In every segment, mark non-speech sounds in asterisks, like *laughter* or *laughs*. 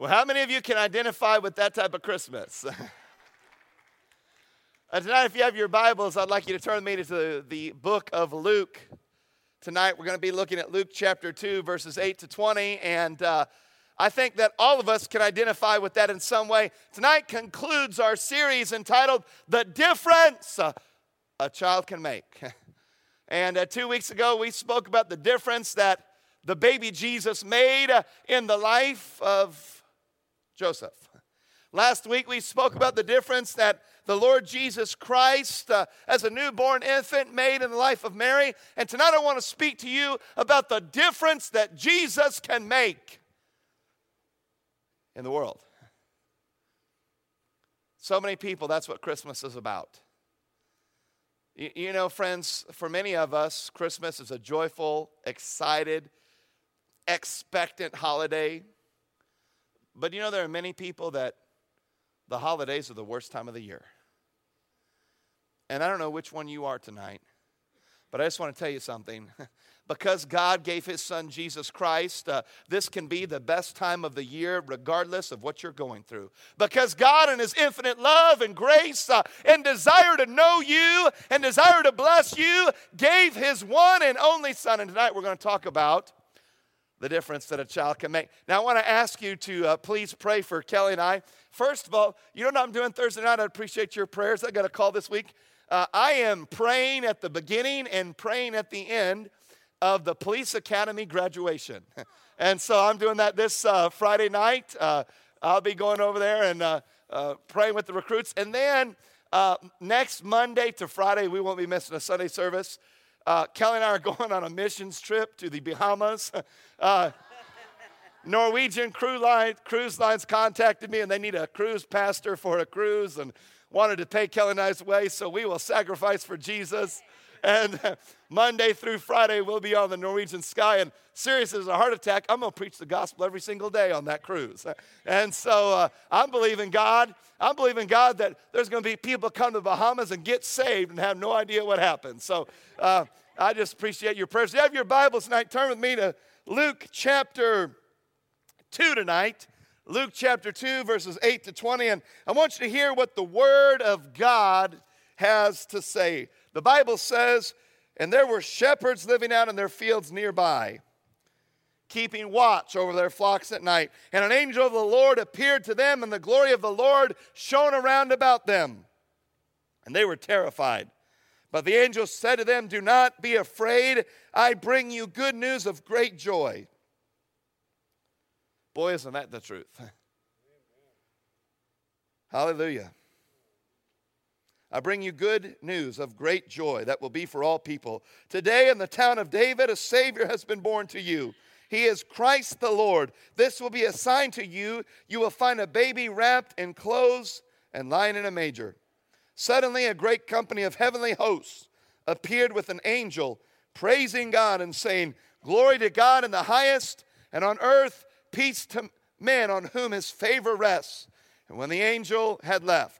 Well, how many of you can identify with that type of Christmas? and *laughs* tonight, if you have your Bibles, I'd like you to turn me to the, the book of Luke. Tonight, we're going to be looking at Luke chapter 2, verses 8 to 20. And uh, I think that all of us can identify with that in some way. Tonight concludes our series entitled The Difference a Child Can Make. *laughs* And uh, two weeks ago, we spoke about the difference that the baby Jesus made uh, in the life of Joseph. Last week we spoke about the difference that the Lord Jesus Christ, uh, as a newborn infant, made in the life of Mary. And tonight I want to speak to you about the difference that Jesus can make in the world. So many people, that's what Christmas is about. You, you know, friends, for many of us, Christmas is a joyful, excited, expectant holiday. But you know, there are many people that the holidays are the worst time of the year. And I don't know which one you are tonight, but I just want to tell you something. *laughs* because God gave His Son Jesus Christ, uh, this can be the best time of the year, regardless of what you're going through. Because God, in His infinite love and grace uh, and desire to know you and desire to bless you, gave His one and only Son. And tonight we're going to talk about the difference that a child can make. Now, I want to ask you to uh, please pray for Kelly and I. First of all, you know what I'm doing Thursday night? I appreciate your prayers. I got a call this week. Uh, I am praying at the beginning and praying at the end of the police academy graduation. *laughs* and so I'm doing that this uh, Friday night. Uh, I'll be going over there and uh, uh, praying with the recruits. And then next Monday to Friday, we won't be missing a Sunday service. Uh, Kelly and I are *laughs* going on a missions trip to the Bahamas. *laughs* Uh, Norwegian cruise, line, cruise lines contacted me and they need a cruise pastor for a cruise and wanted to pay Kelly and I's way, so we will sacrifice for Jesus. And *laughs* Monday through Friday, we'll be on the Norwegian sky. And serious as a heart attack, I'm going to preach the gospel every single day on that cruise. And so uh, I'm believing God. I'm believing God that there's going to be people come to the Bahamas and get saved and have no idea what happened. So uh, I just appreciate your prayers. If you have your Bibles tonight, turn with me to Luke chapter 2 tonight. Luke chapter 2, verses 8 to 20. And I want you to hear what the Word of God has to say. The Bible says, And there were shepherds living out in their fields nearby, keeping watch over their flocks at night. And an angel of the Lord appeared to them, and the glory of the Lord shone around about them. And they were terrified. But the angel said to them, Do not be afraid. I bring you good news of great joy. Boy, isn't that the truth? *laughs* Hallelujah. I bring you good news of great joy that will be for all people. Today in the town of David, a Savior has been born to you. He is Christ the Lord. This will be a sign to you. You will find a baby wrapped in clothes and lying in a manger. Suddenly, a great company of heavenly hosts appeared with an angel, praising God and saying, Glory to God in the highest, and on earth peace to men on whom his favor rests. And when the angel had left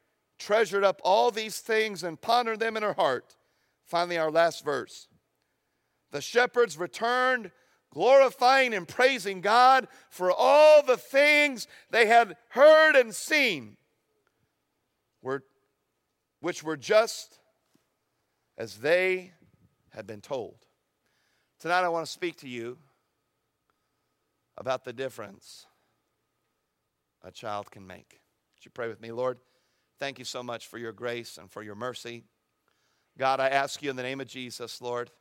treasured up all these things and pondered them in her heart. Finally, our last verse. The shepherds returned, glorifying and praising God for all the things they had heard and seen, were which were just as they had been told. Tonight, I want to speak to you about the difference a child can make. Would you pray with me, Lord? Thank you so much for your grace and for your mercy. God, I ask you in the name of Jesus, Lord,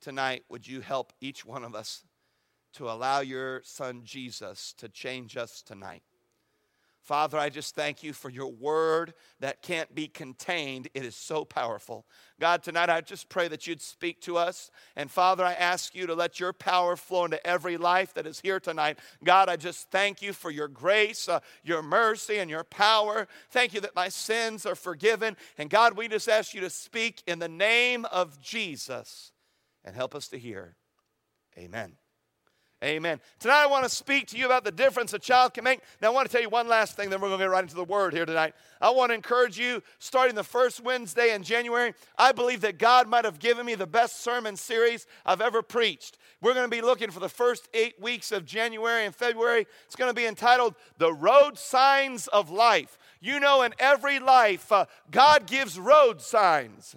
tonight, would you help each one of us to allow your son Jesus to change us tonight? Father, I just thank you for your word that can't be contained. It is so powerful. God, tonight I just pray that you'd speak to us. And Father, I ask you to let your power flow into every life that is here tonight. God, I just thank you for your grace, uh, your mercy, and your power. Thank you that my sins are forgiven. And God, we just ask you to speak in the name of Jesus and help us to hear. Amen. Amen. Tonight I want to speak to you about the difference a child can make. Now I want to tell you one last thing, then we're going to get right into the word here tonight. I want to encourage you, starting the first Wednesday in January, I believe that God might have given me the best sermon series I've ever preached. We're going to be looking for the first eight weeks of January and February. It's going to be entitled The Road Signs of Life. You know, in every life, uh, God gives road signs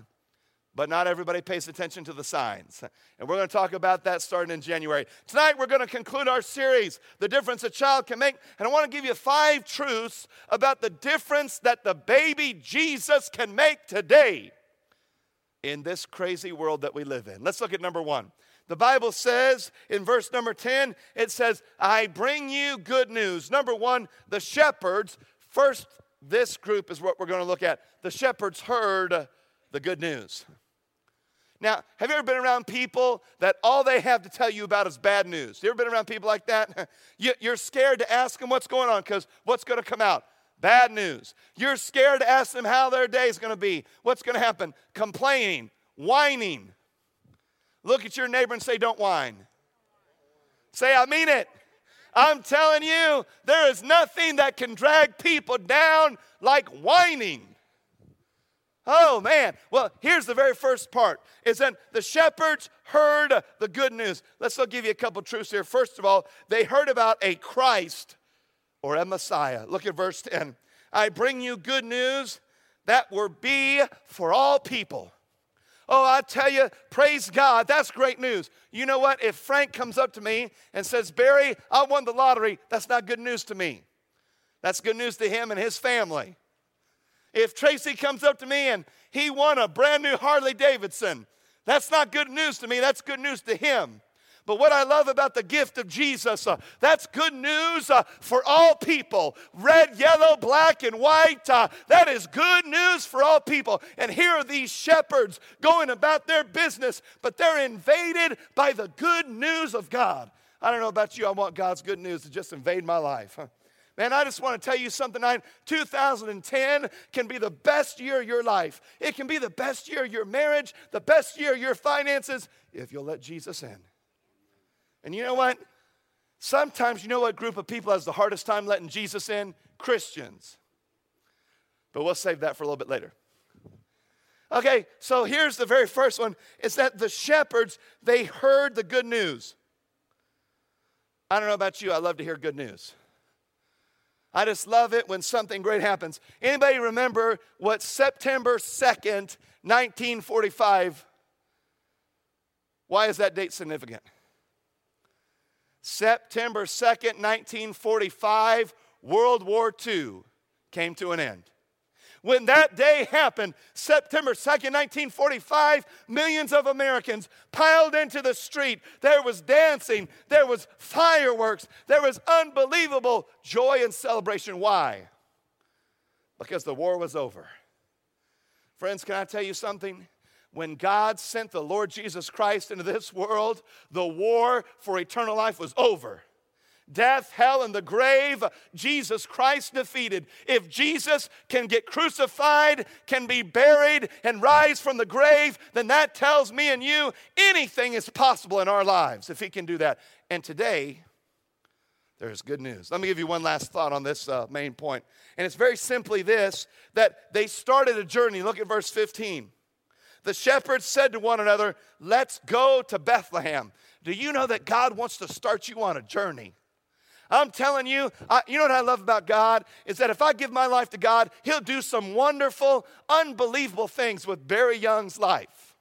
but not everybody pays attention to the signs. And we're going to talk about that starting in January. Tonight, we're going to conclude our series, The Difference a Child Can Make. And I want to give you five truths about the difference that the baby Jesus can make today in this crazy world that we live in. Let's look at number one. The Bible says in verse number 10, it says, I bring you good news. Number one, the shepherds, first, this group is what we're going to look at. The shepherds heard the good news. Now, have you ever been around people that all they have to tell you about is bad news? You ever been around people like that? *laughs* You're scared to ask them what's going on because what's going to come out? Bad news. You're scared to ask them how their day is going to be. What's going to happen? Complaining, whining. Look at your neighbor and say, Don't whine. Say, I mean it. I'm telling you, there is nothing that can drag people down like whining. Oh man. Well, here's the very first part is that the shepherds heard the good news. Let's give you a couple truths here. First of all, they heard about a Christ or a Messiah. Look at verse 10. I bring you good news that will be for all people. Oh, I tell you, praise God. That's great news. You know what? If Frank comes up to me and says, Barry, I won the lottery, that's not good news to me. That's good news to him and his family. If Tracy comes up to me and he won a brand new Harley Davidson, that's not good news to me. That's good news to him. But what I love about the gift of Jesus, uh, that's good news uh, for all people. Red, yellow, black, and white. Uh, that is good news for all people. And here are these shepherds going about their business, but they're invaded by the good news of God. I don't know about you, I want God's good news to just invade my life. Huh? Man, I just want to tell you something tonight. 2010 can be the best year of your life. It can be the best year of your marriage, the best year of your finances, if you'll let Jesus in. And you know what? Sometimes you know what group of people has the hardest time letting Jesus in? Christians. But we'll save that for a little bit later. Okay, so here's the very first one. is that the shepherds, they heard the good news. I don't know about you, I love to hear good news. I just love it when something great happens. Anybody remember what September 2nd, 1945? Why is that date significant? September 2nd, 1945, World War II came to an end. When that day happened, September 2nd, 1945, millions of Americans piled into the street. There was dancing, there was fireworks, there was unbelievable joy and celebration. Why? Because the war was over. Friends, can I tell you something? When God sent the Lord Jesus Christ into this world, the war for eternal life was over death, hell, and the grave, Jesus Christ defeated. If Jesus can get crucified, can be buried, and rise from the grave, then that tells me and you anything is possible in our lives if He can do that. And today, there's good news. Let me give you one last thought on this uh, main point. And it's very simply this that they started a journey. Look at verse 15. The shepherds said to one another, Let's go to Bethlehem. Do you know that God wants to start you on a journey? I'm telling you, I, you know what I love about God is that if I give my life to God, He'll do some wonderful, unbelievable things with Barry Young's life.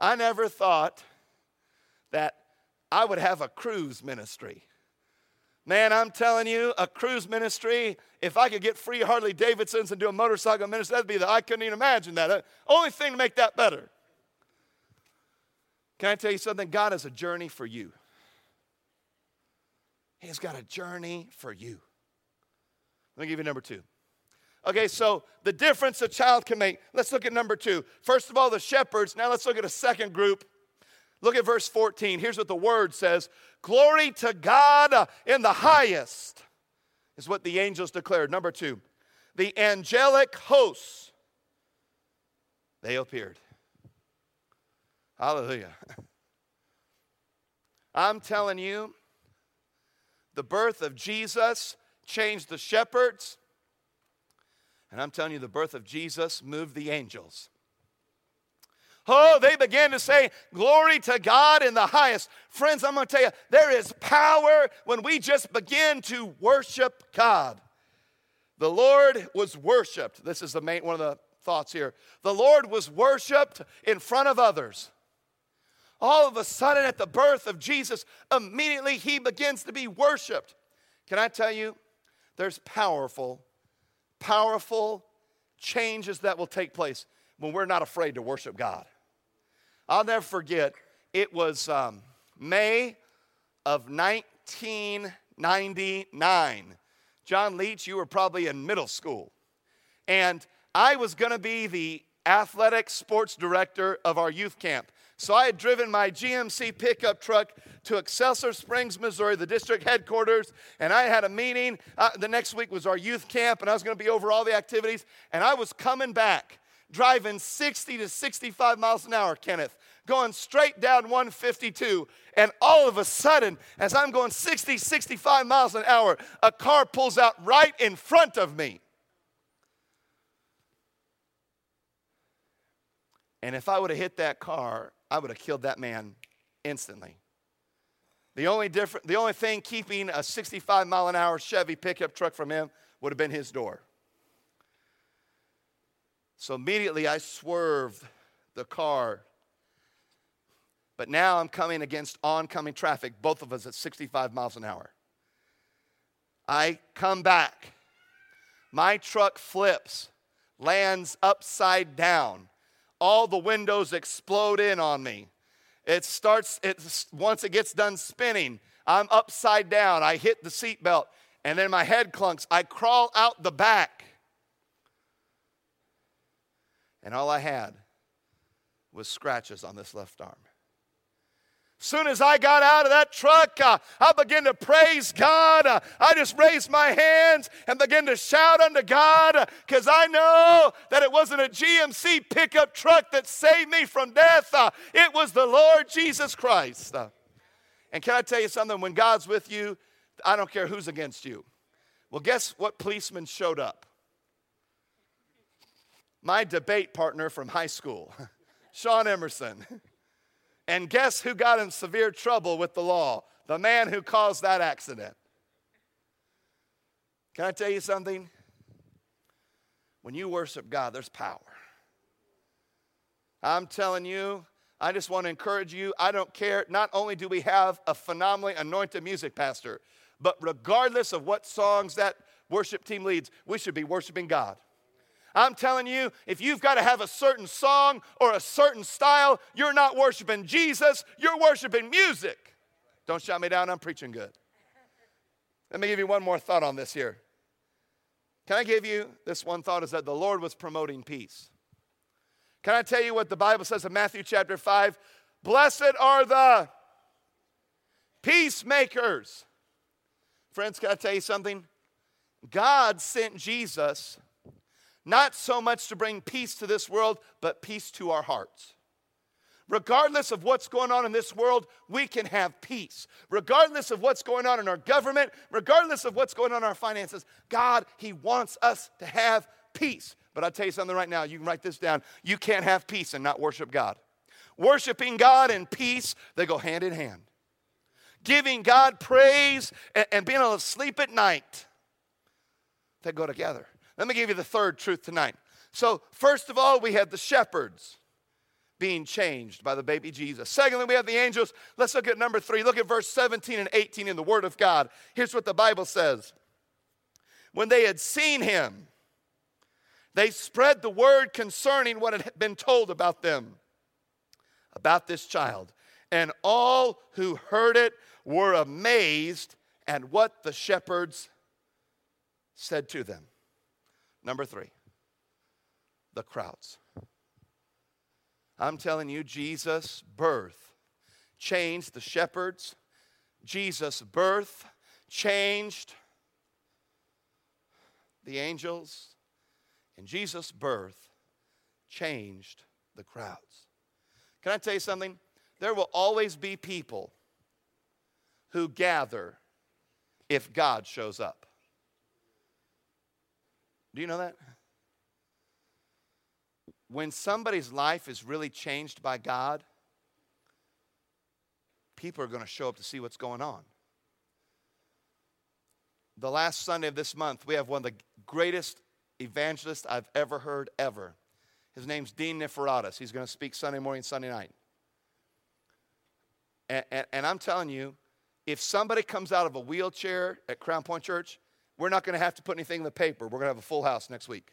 I never thought that I would have a cruise ministry. Man, I'm telling you, a cruise ministry, if I could get free Harley Davidsons and do a motorcycle ministry, that'd be the, I couldn't even imagine that. Uh, only thing to make that better. Can I tell you something? God has a journey for you. He's got a journey for you. Let me give you number two. Okay, so the difference a child can make. Let's look at number two. First of all, the shepherds. Now let's look at a second group. Look at verse 14. Here's what the word says Glory to God in the highest, is what the angels declared. Number two, the angelic hosts, they appeared. Hallelujah. *laughs* I'm telling you, the birth of Jesus changed the shepherds. And I'm telling you, the birth of Jesus moved the angels. Oh, they began to say, Glory to God in the highest. Friends, I'm going to tell you, there is power when we just begin to worship God. The Lord was worshiped. This is the main one of the thoughts here. The Lord was worshiped in front of others. All of a sudden, at the birth of Jesus, immediately he begins to be worshiped. Can I tell you, there's powerful, powerful changes that will take place when we're not afraid to worship God. I'll never forget, it was um, May of 1999. John Leach, you were probably in middle school. And I was to be the athletic sports director of our youth camp. So I had driven my GMC pickup truck to Excelsior Springs, Missouri, the district headquarters, and I had a meeting. Uh, the next week was our youth camp, and I was going to be over all the activities. And I was coming back driving 60 to 65 miles an hour, Kenneth, going straight down 152. And all of a sudden, as I'm going 60, 65 miles an hour, a car pulls out right in front of me. And if I would have hit that car, I would have killed that man instantly. The only, different, the only thing keeping a 65 mile an hour Chevy pickup truck from him would have been his door. So immediately I swerved the car. But now I'm coming against oncoming traffic, both of us at 65 miles an hour. I come back. My truck flips, lands upside down. All the windows explode in on me. It starts, it, once it gets done spinning, I'm upside down. I hit the seatbelt, and then my head clunks. I crawl out the back and all I had was scratches on this left arm. Soon as I got out of that truck, uh, I began to praise God. Uh, I just raised my hands and began to shout unto God because uh, I know that it wasn't a GMC pickup truck that saved me from death. Uh, it was the Lord Jesus Christ. Uh, and can I tell you something? When God's with you, I don't care who's against you. Well, guess what policeman showed up? my debate partner from high school, *laughs* Sean Emerson. And guess who got in severe trouble with the law? The man who caused that accident. Can I tell you something? When you worship God, there's power. I'm telling you, I just want to encourage you. I don't care. Not only do we have a phenomenally anointed music pastor, but regardless of what songs that worship team leads, we should be worshiping God. I'm telling you, if you've got to have a certain song or a certain style, you're not worshiping Jesus, you're worshiping music. Don't shut me down, I'm preaching good. Let me give you one more thought on this here. Can I give you this one thought is that the Lord was promoting peace. Can I tell you what the Bible says in Matthew chapter 5? Blessed are the peacemakers. Friends, can I tell you something? God sent Jesus not so much to bring peace to this world, but peace to our hearts. Regardless of what's going on in this world, we can have peace. Regardless of what's going on in our government, regardless of what's going on in our finances, God, He wants us to have peace. But I'll tell you something right now, you can write this down. You can't have peace and not worship God. Worshiping God and peace, they go hand in hand. Giving God praise and, being able to sleep at night, they go together. Let me give you the third truth tonight. So, first of all, we had the shepherds being changed by the baby Jesus. Secondly, we have the angels. Let's look at number three. Look at verse 17 and 18 in the Word of God. Here's what the Bible says When they had seen him, they spread the word concerning what had been told about them, about this child. And all who heard it were amazed at what the shepherds said to them, Number three, the crowds. I'm telling you, Jesus' birth changed the shepherds. Jesus' birth changed the angels. And Jesus' birth changed the crowds. Can I tell you something? There will always be people who gather if God shows up. Do you know that? When somebody's life is really changed by God, people are going to show up to see what's going on. The last Sunday of this month, we have one of the greatest evangelists I've ever heard, ever. His name's Dean Niforatos. He's going to speak Sunday morning, Sunday night. And, and, and, I'm telling you, if somebody comes out of a wheelchair at Crown Point Church, we're not going to have to put anything in the paper. We're going to have a full house next week.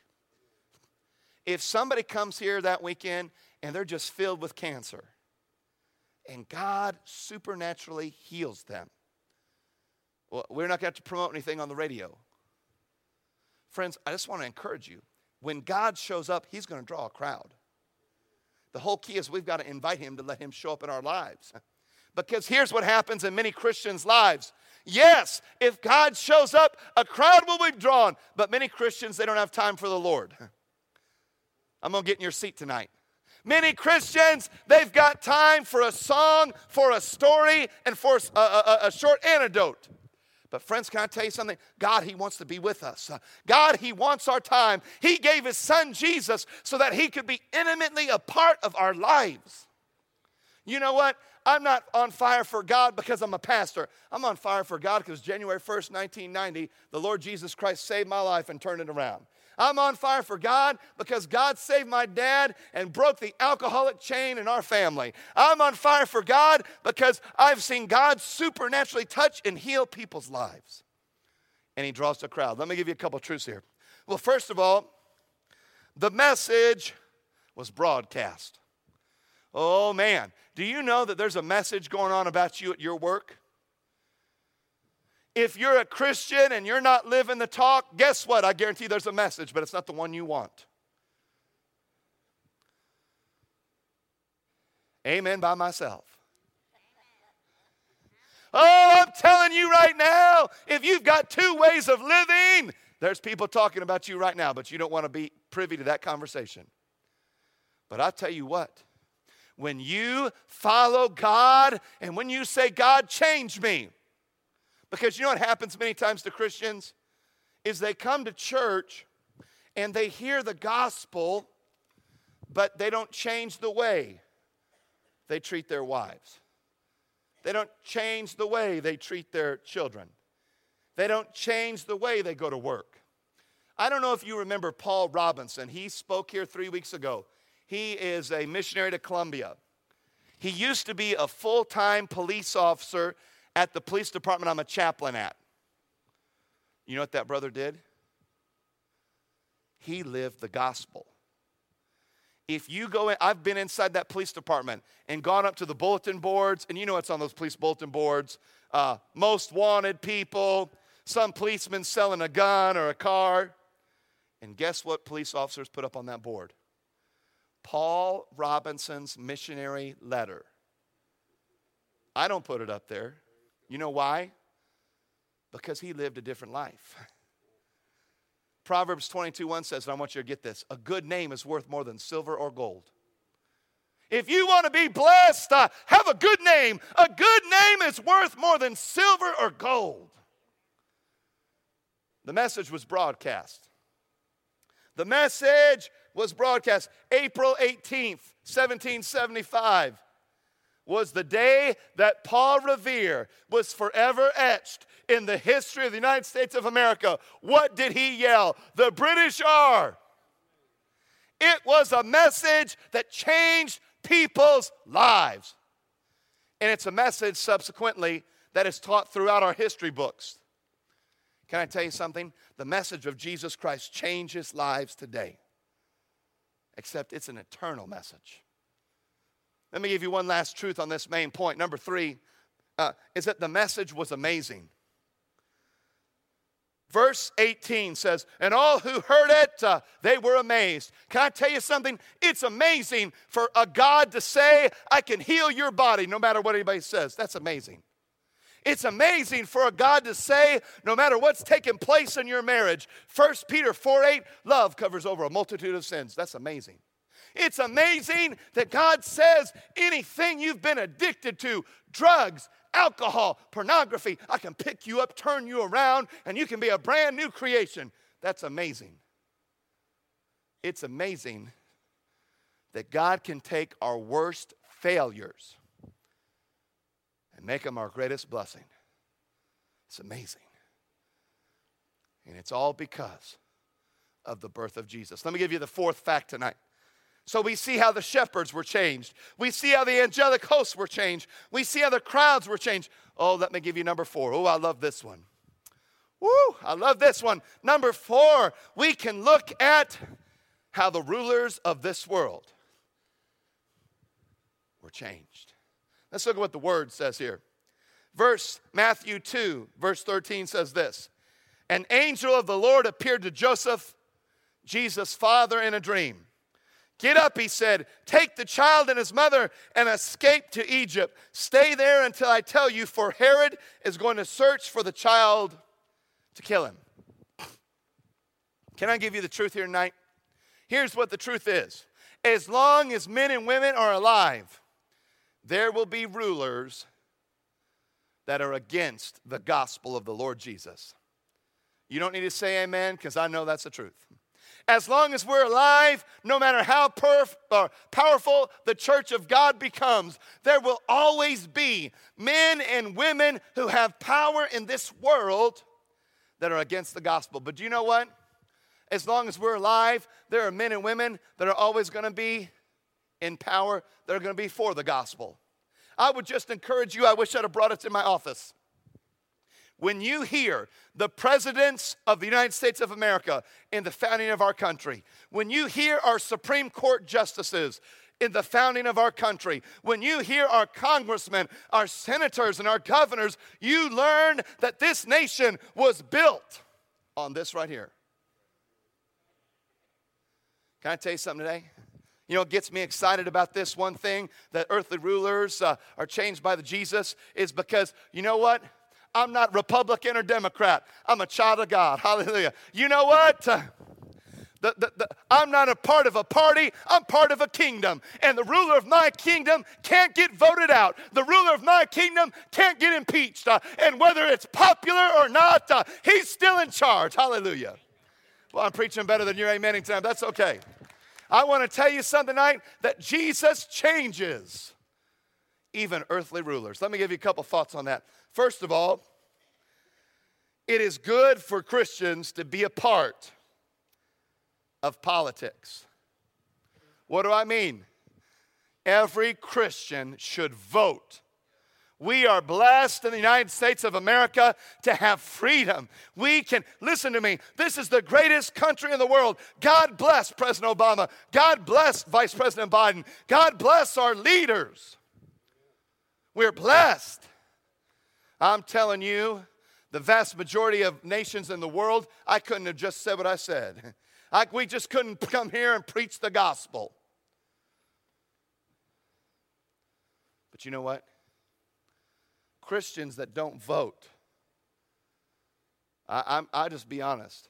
If somebody comes here that weekend and they're just filled with cancer, and God supernaturally heals them, well, we're not going to have to promote anything on the radio. Friends, I just want to encourage you. When God shows up, He's going to draw a crowd. The whole key is we've got to invite Him to let Him show up in our lives. *laughs* Because here's what happens in many Christians' lives. Yes, if God shows up, a crowd will be drawn, but many Christians, they don't have time for the Lord. *laughs* I'm going to get in your seat tonight. Many Christians, they've got time for a song, for a story, and for a, a, a short anecdote. But, friends, can I tell you something? God, He wants to be with us. God, He wants our time. He gave His Son Jesus so that He could be intimately a part of our lives. You know what? I'm not on fire for God because I'm a pastor. I'm on fire for God because January 1st, 1990, the Lord Jesus Christ saved my life and turned it around. I'm on fire for God because God saved my dad and broke the alcoholic chain in our family. I'm on fire for God because I've seen God supernaturally touch and heal people's lives. And he draws the crowd. Let me give you a couple truths here. Well, first of all, the message was broadcast. Oh man, do you know that there's a message going on about you at your work? If you're a Christian and you're not living the talk, guess what? I guarantee there's a message, but it's not the one you want. Amen by myself. Oh, I'm telling you right now, if you've got two ways of living, there's people talking about you right now, but you don't want to be privy to that conversation. But I tell you what, when you follow God and when you say, God, change me, because you know what happens many times to Christians? Is they come to church and they hear the gospel, but they don't change the way they treat their wives. They don't change the way they treat their children. They don't change the way they go to work. I don't know if you remember Paul Robinson. He spoke here three weeks ago. He is a missionary to Colombia. He used to be a full time police officer at the police department I'm a chaplain at. You know what that brother did? He lived the gospel. If you go in, I've been inside that police department and gone up to the bulletin boards, and you know what's on those police bulletin boards uh, most wanted people, some policeman selling a gun or a car. And guess what police officers put up on that board? Paul Robinson's missionary letter. I don't put it up there. You know why? Because he lived a different life. *laughs* Proverbs 22 1 says, and I want you to get this a good name is worth more than silver or gold. If you want to be blessed, uh, have a good name. A good name is worth more than silver or gold. The message was broadcast. The message was broadcast April 18th, 1775 was the day that Paul Revere was forever etched in the history of the United States of America. What did he yell? The British are. It was a message that changed people's lives. And it's a message subsequently that is taught throughout our history books. Can I tell you something? The message of Jesus Christ changes lives today, except it's an eternal message. Let me give you one last truth on this main point. Number three uh, is that the message was amazing. Verse 18 says, And all who heard it, uh, they were amazed. Can I tell you something? It's amazing for a God to say, I can heal your body no matter what anybody says. That's amazing. It's amazing for a God to say, no matter what's taking place in your marriage, 1 Peter 4 8, love covers over a multitude of sins. That's amazing. It's amazing that God says anything you've been addicted to, drugs, alcohol, pornography, I can pick you up, turn you around, and you can be a brand new creation. That's amazing. It's amazing that God can take our worst failures make them our greatest blessing. It's amazing. And it's all because of the birth of Jesus. Let me give you the fourth fact tonight. So we see how the shepherds were changed. We see how the angelic hosts were changed. We see how the crowds were changed. Oh, let me give you number four. Oh, I love this one. Woo, I love this one. Number four, we can look at how the rulers of this world were changed. Let's look at what the word says here. Verse Matthew 2, verse 13 says this An angel of the Lord appeared to Joseph, Jesus' father, in a dream. Get up, he said, take the child and his mother and escape to Egypt. Stay there until I tell you, for Herod is going to search for the child to kill him. Can I give you the truth here tonight? Here's what the truth is as long as men and women are alive, there will be rulers that are against the gospel of the Lord Jesus. You don't need to say amen because I know that's the truth. As long as we're alive, no matter how perf- uh, powerful the church of God becomes, there will always be men and women who have power in this world that are against the gospel. But do you know what? As long as we're alive, there are men and women that are always going to be in power that are going to be for the gospel. I would just encourage you, I wish I'd have brought it to my office. When you hear the presidents of the United States of America in the founding of our country, when you hear our Supreme Court justices in the founding of our country, when you hear our congressmen, our senators, and our governors, you learn that this nation was built on this right here. Can I tell you something today? You know, what gets me excited about this one thing that earthly rulers uh, are changed by the Jesus is because, you know what? I'm not Republican or Democrat. I'm a child of God. *laughs* Hallelujah. You know what? Uh, the, the, the, I'm not a part of a party, I'm part of a kingdom. And the ruler of my kingdom can't get voted out. The ruler of my kingdom can't get impeached. Uh, and whether it's popular or not, uh, he's still in charge. Hallelujah. Well, I'm preaching better than you're amening tonight. That's okay. I want to tell you something tonight that Jesus changes even earthly rulers. Let me give you a couple thoughts on that. First of all, it is good for Christians to be a part of politics. What do I mean? Every Christian should vote. We are blessed in the United States of America to have freedom. We can, listen to me, this is the greatest country in the world. God bless President Obama. God bless Vice President Biden. God bless our leaders. We're blessed. I'm telling you, the vast majority of nations in the world, I couldn't have just said what I said. *laughs* I, we just couldn't come here and preach the gospel. But you know what? Christians that don't vote, I, I'm, I just be honest,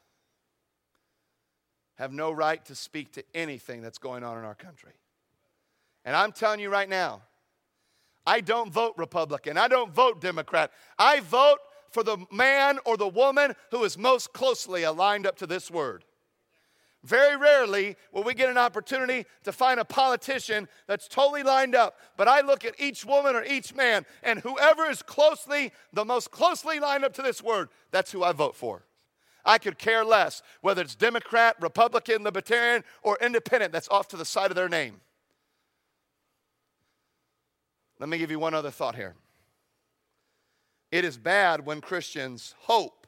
have no right to speak to anything that's going on in our country. And I'm telling you right now, I don't vote Republican. I don't vote Democrat. I vote for the man or the woman who is most closely aligned up to this word. Very rarely will we get an opportunity to find a politician that's totally lined up. But I look at each woman or each man, and whoever is closely, the most closely lined up to this word, that's who I vote for. I could care less whether it's Democrat, Republican, Libertarian, or Independent that's off to the side of their name. Let me give you one other thought here. It is bad when Christians' hope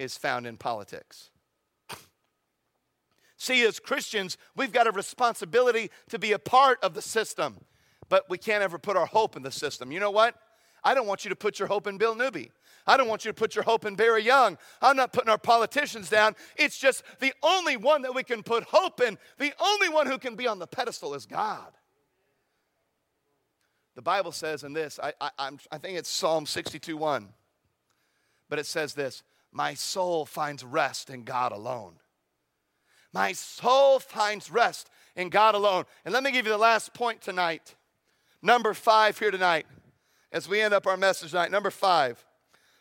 is found in politics. See, as Christians, we've got a responsibility to be a part of the system, but we can't ever put our hope in the system. You know what? I don't want you to put your hope in Bill Newby. I don't want you to put your hope in Barry Young. I'm not putting our politicians down. It's just the only one that we can put hope in, the only one who can be on the pedestal is God. The Bible says in this, I, I, I think it's Psalm 62 1, but it says this My soul finds rest in God alone. My soul finds rest in God alone. And let me give you the last point tonight. Number five here tonight, as we end up our message tonight. Number five,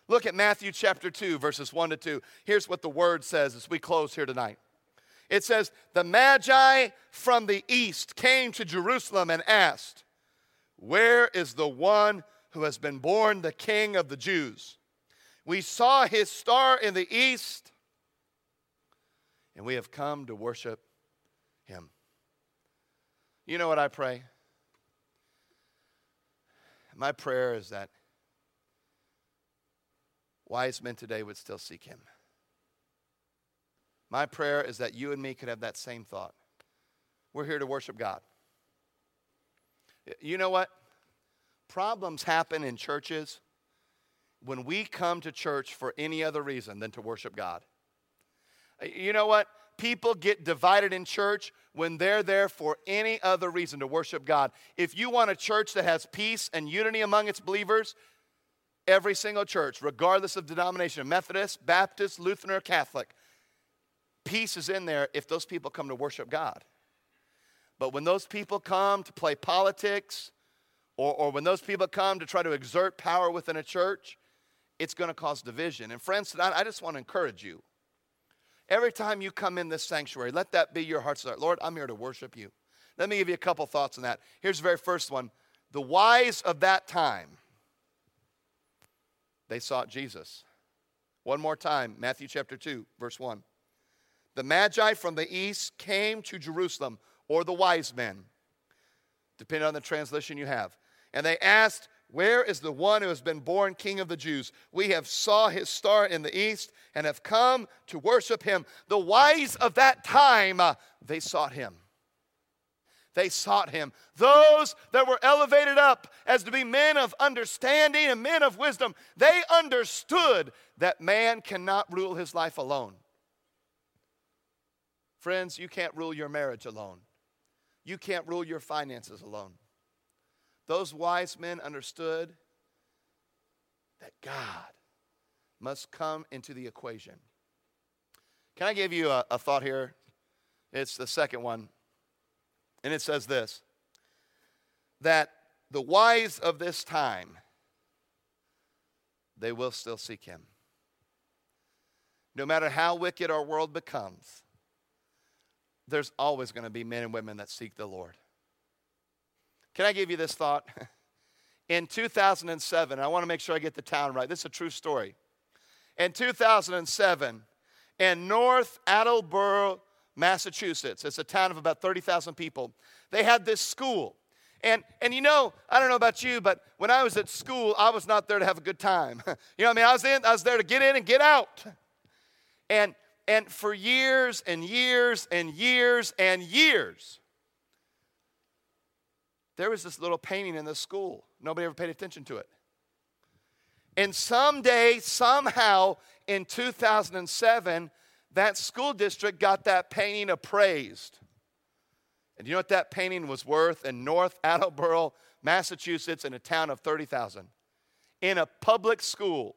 look at Matthew chapter 2, verses 1 to 2. Here's what the word says as we close here tonight. It says, The Magi from the east came to Jerusalem and asked, Where is the one who has been born the King of the Jews? We saw his star in the east, and we have come to worship him. You know what I pray? My prayer is that wise men today would still seek him. My prayer is that you and me could have that same thought. We're here to worship God. You know what? Problems happen in churches when we come to church for any other reason than to worship God. Uh, you know what? People get divided in church when they're there for any other reason to worship God. If you want a church that has peace and unity among its believers, every single church, regardless of denomination, Methodist, Baptist, Lutheran, or Catholic, peace is in there if those people come to worship God. But when those people come to play politics, or, or when those people come to try to exert power within a church, it's going to cause division. And friends, tonight I just want to encourage you. Every time you come in this sanctuary, let that be your heart's desire. Lord, I'm here to worship you. Let me give you a couple thoughts on that. Here's the very first one. The wise of that time, they sought Jesus. One more time, Matthew chapter 2, verse 1. The Magi from the east came to Jerusalem, or the wise men, depending on the translation you have. And they asked, where is the one who has been born king of the Jews? We have saw his star in the east and have come to worship him. The wise of that time, uh, they sought him. They sought him. Those that were elevated up as to be men of understanding and men of wisdom, they understood that man cannot rule his life alone. Friends, you can't rule your marriage alone. You can't rule your finances alone. Those wise men understood that God must come into the equation. Can I give you a, a thought here? It's the second one. And it says this that the wise of this time, they will still seek him. No matter how wicked our world becomes, there's always going to be men and women that seek the Lord. Can I give you this thought? *laughs* In 2007, I want to make sure I get the town right. This is a true story. In 2007, in North Attleboro, Massachusetts, it's a town of about 30,000 people, they had this school. And, and you know, I don't know about you, but when I was at school, I was not there to have a good time. *laughs* you know what I mean? I was, in, I was there to get in and get out. And, and for years and years and years and years, there was this little painting in the school. Nobody ever paid attention to it. And someday, somehow, in 2007, that school district got that painting appraised. And you know what that painting was worth in North Attleboro, Massachusetts, in a town of 30,000? In a public school,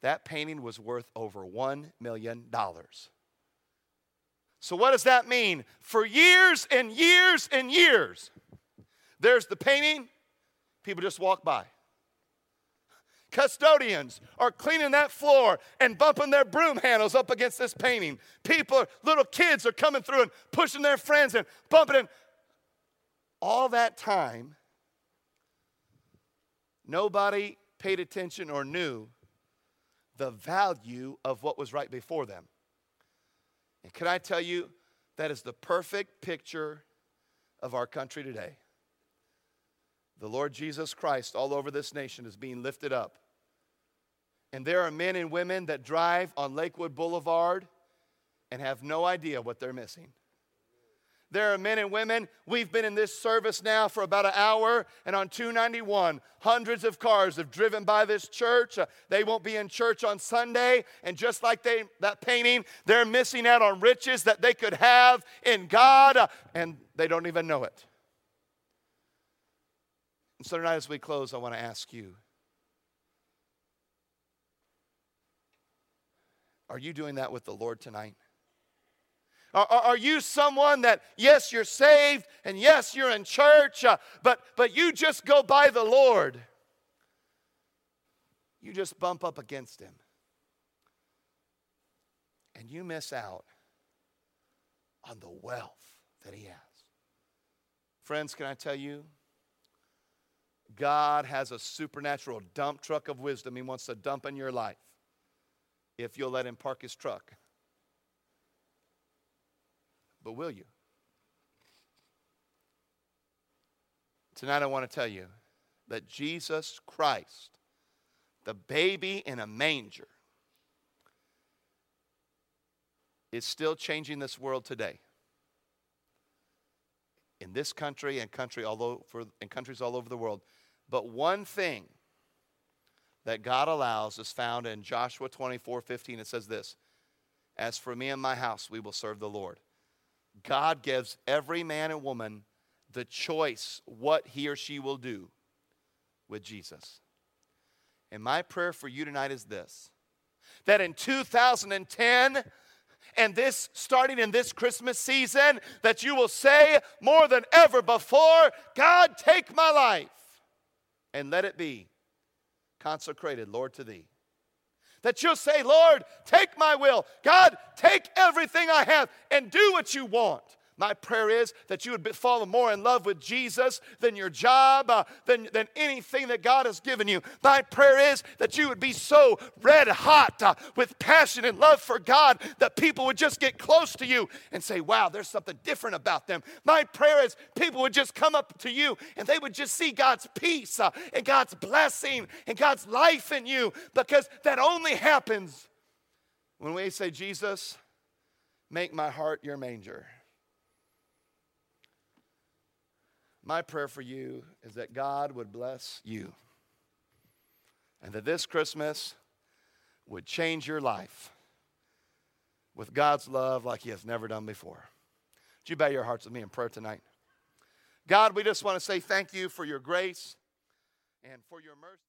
that painting was worth over $1 million. So, what does that mean? For years and years and years, there's the painting, people just walk by. Custodians are cleaning that floor and bumping their broom handles up against this painting. People, little kids are coming through and pushing their friends and bumping it. All that time, nobody paid attention or knew the value of what was right before them. And can I tell you, that is the perfect picture of our country today the Lord Jesus Christ all over this nation is being lifted up. And there are men and women that drive on Lakewood Boulevard and have no idea what they're missing. There are men and women. We've been in this service now for about an hour, and on 291, hundreds of cars have driven by this church. Uh, they won't be in church on Sunday, and just like they, that painting, they're missing out on riches that they could have in God, uh, and they don't even know it. And so tonight, as we close, I want to ask you Are you doing that with the Lord tonight? Are, you someone that, yes, you're saved and yes, you're in church, uh, but, but you just go by the Lord? You just bump up against Him. And you miss out on the wealth that He has. Friends, can I tell you? God has a supernatural dump truck of wisdom He wants to dump in your life if you'll let Him park His truck but will you? Tonight, I want to tell you that Jesus Christ, the baby in a manger, is still changing this world today. In this country and country all over, countries all over the world. But one thing that God allows is found in Joshua 24 15. It says this As for me and my house, we will serve the Lord. God gives every man and woman the choice what he or she will do with Jesus. And my prayer for you tonight is this that in 2010, and this starting in this Christmas season, that you will say more than ever before, God, take my life and let it be consecrated, Lord, to thee. That you'll say, Lord, take my will. God, take everything I have and do what you want. My prayer is that you would be fall more in love with Jesus than your job, uh, than, than anything that God has given you. My prayer is that you would be so red hot uh, with passion and love for God that people would just get close to you and say, Wow, there's something different about them. My prayer is people would just come up to you and they would just see God's peace uh, and God's blessing and God's life in you because that only happens when we say, Jesus, make my heart your manger. My prayer for you is that God would bless you and that this Christmas would change your life with God's love like He has never done before. Would you bow your hearts with me in prayer tonight? God, we just want to say thank you for your grace and for your mercy.